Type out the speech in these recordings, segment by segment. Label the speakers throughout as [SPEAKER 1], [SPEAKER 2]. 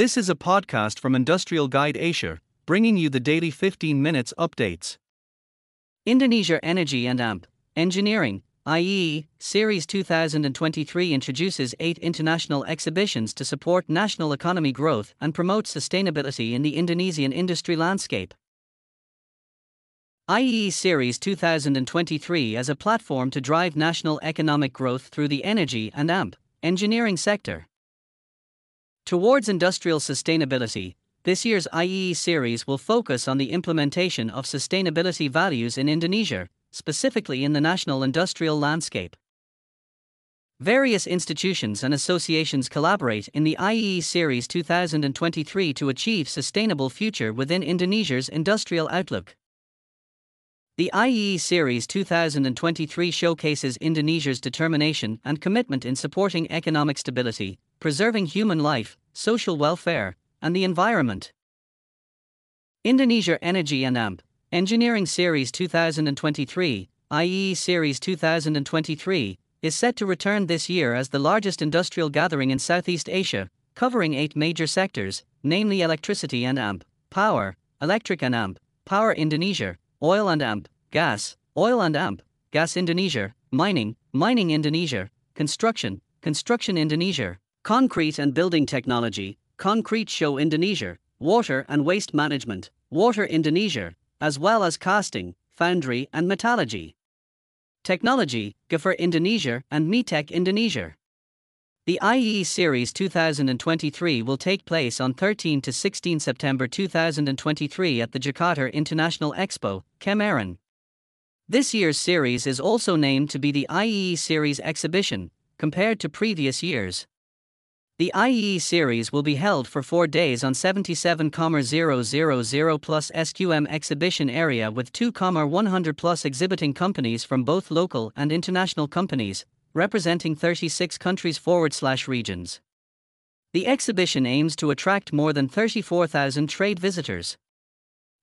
[SPEAKER 1] This is a podcast from Industrial Guide Asia, bringing you the daily 15 minutes updates.
[SPEAKER 2] Indonesia Energy and AMP Engineering IEE Series 2023 introduces eight international exhibitions to support national economy growth and promote sustainability in the Indonesian industry landscape. IEE Series 2023 as a platform to drive national economic growth through the energy and AMP engineering sector. Towards industrial sustainability, this year's IEE series will focus on the implementation of sustainability values in Indonesia, specifically in the national industrial landscape. Various institutions and associations collaborate in the IEE Series 2023 to achieve sustainable future within Indonesia's industrial outlook. The IEE Series 2023 showcases Indonesia's determination and commitment in supporting economic stability, preserving human life, social welfare, and the environment. Indonesia Energy and AMP Engineering Series 2023, IEE Series 2023, is set to return this year as the largest industrial gathering in Southeast Asia, covering eight major sectors, namely electricity and AMP, power, electric and AMP, power Indonesia, oil and AMP, gas, oil and AMP, gas Indonesia, mining, mining Indonesia, construction, construction Indonesia, concrete and building technology, concrete show Indonesia, water and waste management, water Indonesia, as well as casting, foundry and metallurgy. Technology, GFR Indonesia and METEC Indonesia. The IEE Series 2023 will take place on 13 to 16 September 2023 at the Jakarta International Expo, Kemayoran. This year's series is also named to be the IEE Series Exhibition, compared to previous years. The IEE series will be held for four days on 77,000 plus SQM exhibition area with 2, 100 plus exhibiting companies from both local and international companies, representing 36 countries forward slash regions. The exhibition aims to attract more than 34,000 trade visitors.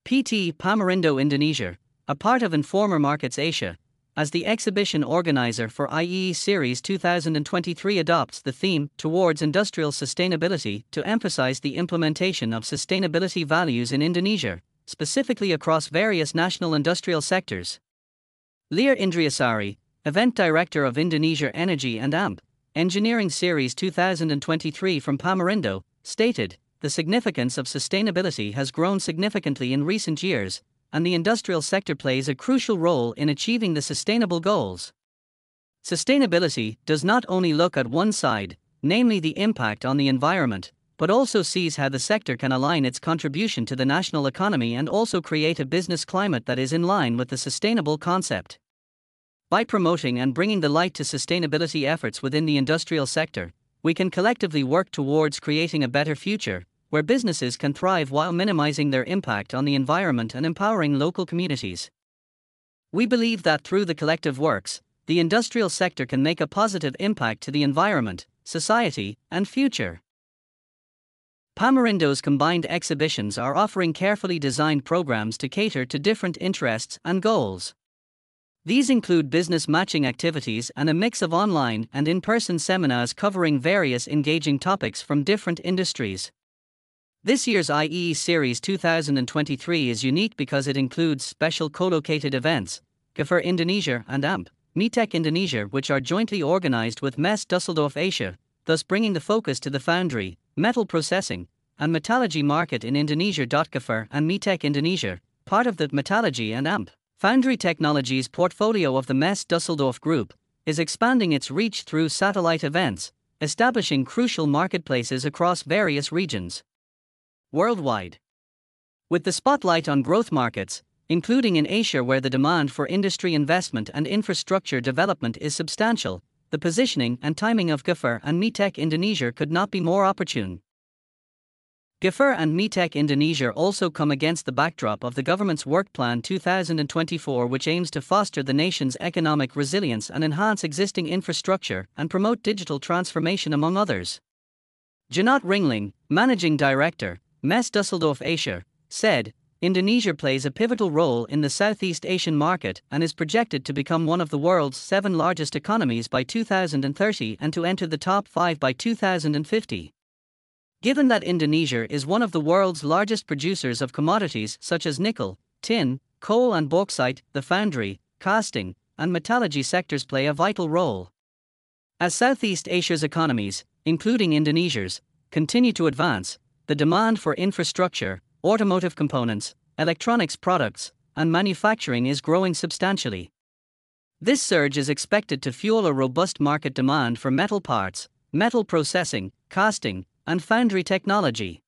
[SPEAKER 2] PT Pamerindo Indonesia, a part of Informa Markets Asia, as the exhibition organizer for IEE Series 2023 adopts the theme Towards Industrial Sustainability to emphasize the implementation of sustainability values in Indonesia, specifically across various national industrial sectors. Lia Indriasari, Event Director of Indonesia Energy and AMP, Engineering Series 2023 from Pamerindo, stated The significance of sustainability has grown significantly in recent years, and the industrial sector plays a crucial role in achieving the sustainable goals. Sustainability does not only look at one side, namely the impact on the environment, but also sees how the sector can align its contribution to the national economy and also create a business climate that is in line with the sustainable concept. By promoting and bringing the light to sustainability efforts within the industrial sector, we can collectively work towards creating a better future, where businesses can thrive while minimizing their impact on the environment and empowering local communities. We believe that through the collective works, the industrial sector can make a positive impact to the environment, society, and future. Pamerindo's combined exhibitions are offering carefully designed programs to cater to different interests and goals. These include business matching activities and a mix of online and in person seminars covering various engaging topics from different industries. This year's IEE Series 2023 is unique because it includes special co located events, GFR Indonesia and AMP, METEC Indonesia, which are jointly organized with Messe Dusseldorf Asia, thus bringing the focus to the foundry, metal processing, and metallurgy market in Indonesia. GFR and METEC Indonesia, part of the metallurgy and AMP Foundry Technologies' portfolio of the Messe Dusseldorf Group is expanding its reach through satellite events, establishing crucial marketplaces across various regions. Worldwide. With the spotlight on growth markets, including in Asia where the demand for industry investment and infrastructure development is substantial, the positioning and timing of GFR and METEC Indonesia could not be more opportune. GFR and METEC Indonesia also come against the backdrop of the government's Work Plan 2024, which aims to foster the nation's economic resilience and enhance existing infrastructure and promote digital transformation, among others. Gernot Ringling, Managing Director, Messe Dusseldorf Asia, said Indonesia plays a pivotal role in the Southeast Asian market and is projected to become one of the world's seven largest economies by 2030 and to enter the top five by 2050. Given that Indonesia is one of the world's largest producers of commodities such as nickel, tin, coal, and bauxite, the foundry, casting, and metallurgy sectors play a vital role. As Southeast Asia's economies, including Indonesia's, continue to advance, the demand for infrastructure, automotive components, electronics products, and manufacturing is growing substantially. This surge is expected to fuel a robust market demand for metal parts, metal processing, casting, and foundry technology.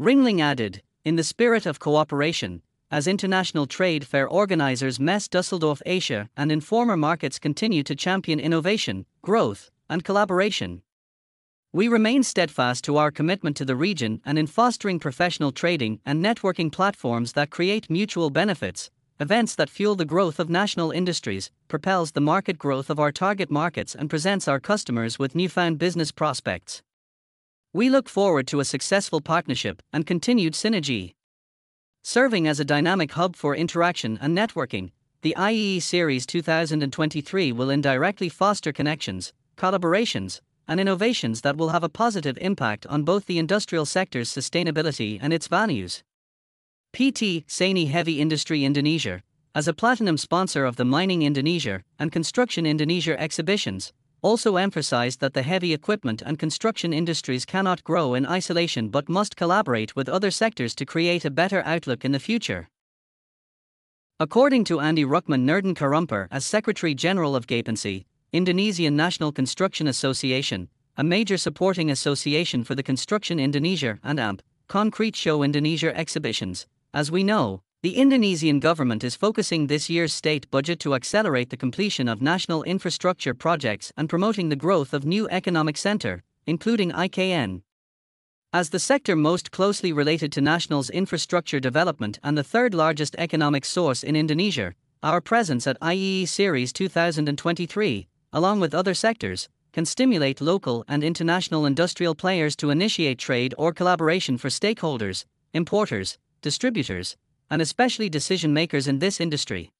[SPEAKER 2] Ringling added, in the spirit of cooperation, as international trade fair organizers Messe Dusseldorf Asia and Informa markets continue to champion innovation, growth, and collaboration. We remain steadfast to our commitment to the region and in fostering professional trading and networking platforms that create mutual benefits, events that fuel the growth of national industries, propels the market growth of our target markets, and presents our customers with newfound business prospects. We look forward to a successful partnership and continued synergy. Serving as a dynamic hub for interaction and networking, the IEE Series 2023 will indirectly foster connections, collaborations, and innovations that will have a positive impact on both the industrial sector's sustainability and its values. PT Sany Heavy Industry Indonesia, as a platinum sponsor of the Mining Indonesia and Construction Indonesia exhibitions, also emphasized that the heavy equipment and construction industries cannot grow in isolation but must collaborate with other sectors to create a better outlook in the future. According to Andy Rukman Nurdin Karumpa as Secretary General of GAPENSI, Indonesian National Construction Association, a major supporting association for the Construction Indonesia and AMP, Concrete Show Indonesia exhibitions. As we know, the Indonesian government is focusing this year's state budget to accelerate the completion of national infrastructure projects and promoting the growth of new economic center, including IKN. As the sector most closely related to national's infrastructure development and the third largest economic source in Indonesia, our presence at IEE Series 2023 along with other sectors, can stimulate local and international industrial players to initiate trade or collaboration for stakeholders, importers, distributors, and especially decision makers in this industry.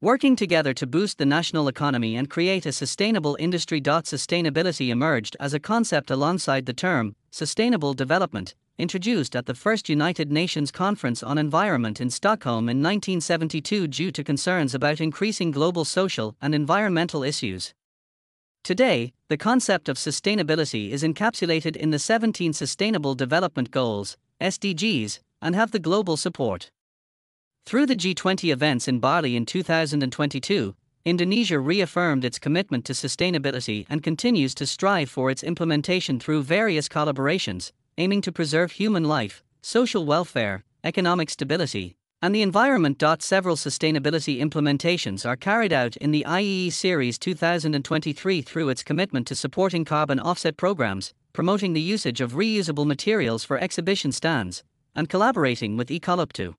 [SPEAKER 2] Working together to boost the national economy and create a sustainable industry. Sustainability emerged as a concept alongside the term sustainable development, introduced at the first United Nations Conference on Environment in Stockholm in 1972 due to concerns about increasing global social and environmental issues. Today, the concept of sustainability is encapsulated in the 17 Sustainable Development Goals, SDGs, and have the global support. Through the G20 events in Bali in 2022, Indonesia reaffirmed its commitment to sustainability and continues to strive for its implementation through various collaborations, aiming to preserve human life, social welfare, economic stability, and the environment. Several sustainability implementations are carried out in the IEE Series 2023 through its commitment to supporting carbon offset programs, promoting the usage of reusable materials for exhibition stands, and collaborating with Ecolab to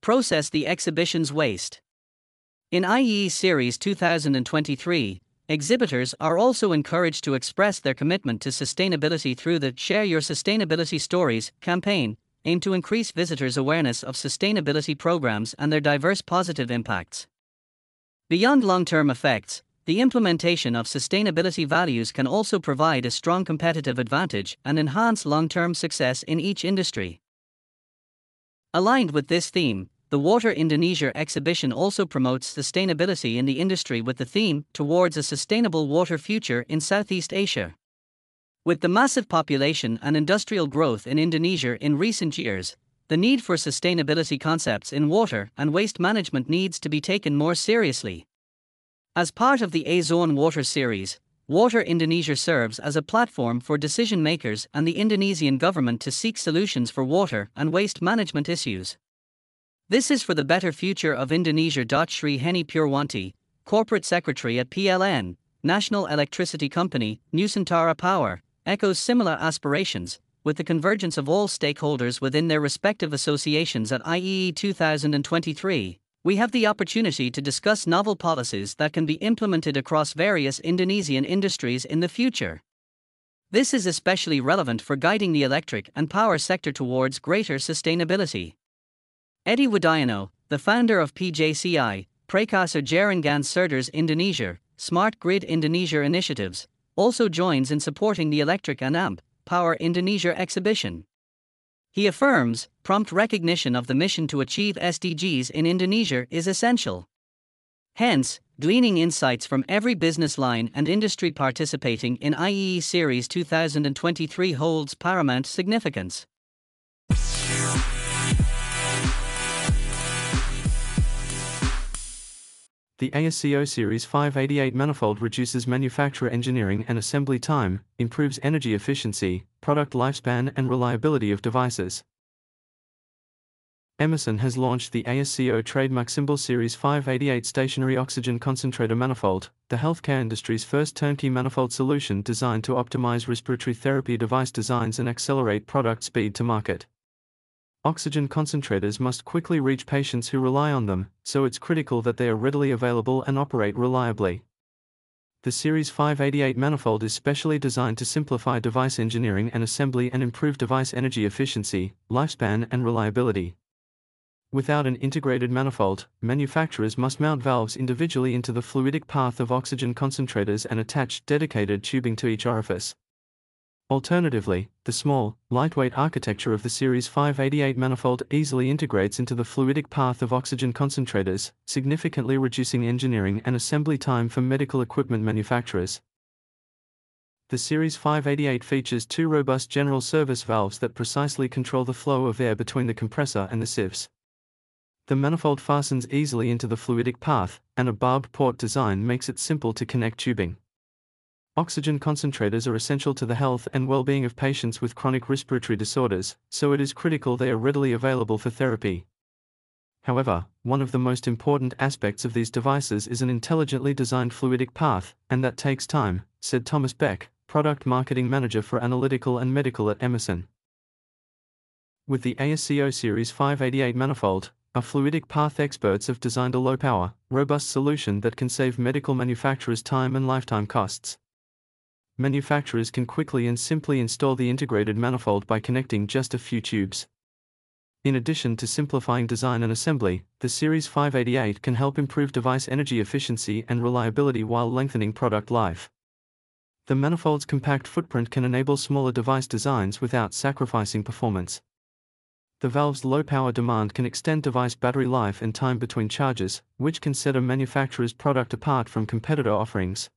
[SPEAKER 2] process the exhibition's waste. In IEE Series 2023, Exhibitors are also encouraged to express their commitment to sustainability through the Share Your Sustainability Stories campaign, aimed to increase visitors' awareness of sustainability programs and their diverse positive impacts. Beyond long term effects, the implementation of sustainability values can also provide a strong competitive advantage and enhance long term success in each industry. Aligned with this theme, the Water Indonesia exhibition also promotes sustainability in the industry with the theme Towards a Sustainable Water Future in Southeast Asia. With the massive population and industrial growth in Indonesia in recent years, the need for sustainability concepts in water and waste management needs to be taken more seriously. As part of the A Zone Water series, Water Indonesia serves as a platform for decision makers and the Indonesian government to seek solutions for water and waste management issues. This is for the better future of Indonesia. Sri Heni Purwanti, Corporate Secretary at PLN, National Electricity Company, Nusantara Power, echoes similar aspirations, with the convergence of all stakeholders within their respective associations at IEE 2023. We have the opportunity to discuss novel policies that can be implemented across various Indonesian industries in the future. This is especially relevant for guiding the electric and power sector towards greater sustainability. Edi Widiono, the founder of PJCI, Prakarsa Jaringan Cerdas Indonesia, Smart Grid Indonesia initiatives, also joins in supporting the electric and AMP Power Indonesia exhibition. He affirms prompt recognition of the mission to achieve SDGs in Indonesia is essential. Hence, gleaning insights from every business line and industry participating in IEE Series 2023 holds paramount significance.
[SPEAKER 3] The ASCO Series 588 manifold reduces manufacturer engineering and assembly time, improves energy efficiency, product lifespan, and reliability of devices. Emerson has launched the ASCO trademark symbol Series 588 stationary oxygen concentrator manifold, the healthcare industry's first turnkey manifold solution designed to optimize respiratory therapy device designs and accelerate product speed to market. Oxygen concentrators must quickly reach patients who rely on them, so it's critical that they are readily available and operate reliably. The Series 588 manifold is specially designed to simplify device engineering and assembly and improve device energy efficiency, lifespan, and reliability. Without an integrated manifold, manufacturers must mount valves individually into the fluidic path of oxygen concentrators and attach dedicated tubing to each orifice. Alternatively, the small, lightweight architecture of the Series 588 manifold easily integrates into the fluidic path of oxygen concentrators, significantly reducing engineering and assembly time for medical equipment manufacturers. The Series 588 features two robust general service valves that precisely control the flow of air between the compressor and the sieves. The manifold fastens easily into the fluidic path, and a barbed port design makes it simple to connect tubing. Oxygen concentrators are essential to the health and well being of patients with chronic respiratory disorders, so it is critical they are readily available for therapy. However, one of the most important aspects of these devices is an intelligently designed fluidic path, and that takes time, said Thomas Beck, Product Marketing Manager for Analytical and Medical at Emerson. With the ASCO Series 588 manifold, our fluidic path experts have designed a low power, robust solution that can save medical manufacturers time and lifetime costs manufacturers can quickly and simply install the integrated manifold by connecting just a few tubes. In addition to simplifying design and assembly, the Series 588 can help improve device energy efficiency and reliability while lengthening product life. The manifold's compact footprint can enable smaller device designs without sacrificing performance. The valve's low power demand can extend device battery life and time between charges, which can set a manufacturer's product apart from competitor offerings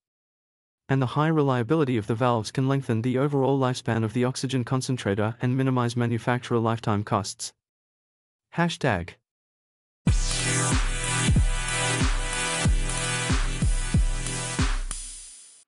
[SPEAKER 3] and the high reliability of the valves can lengthen the overall lifespan of the oxygen concentrator and minimize manufacturer lifetime costs. Hashtag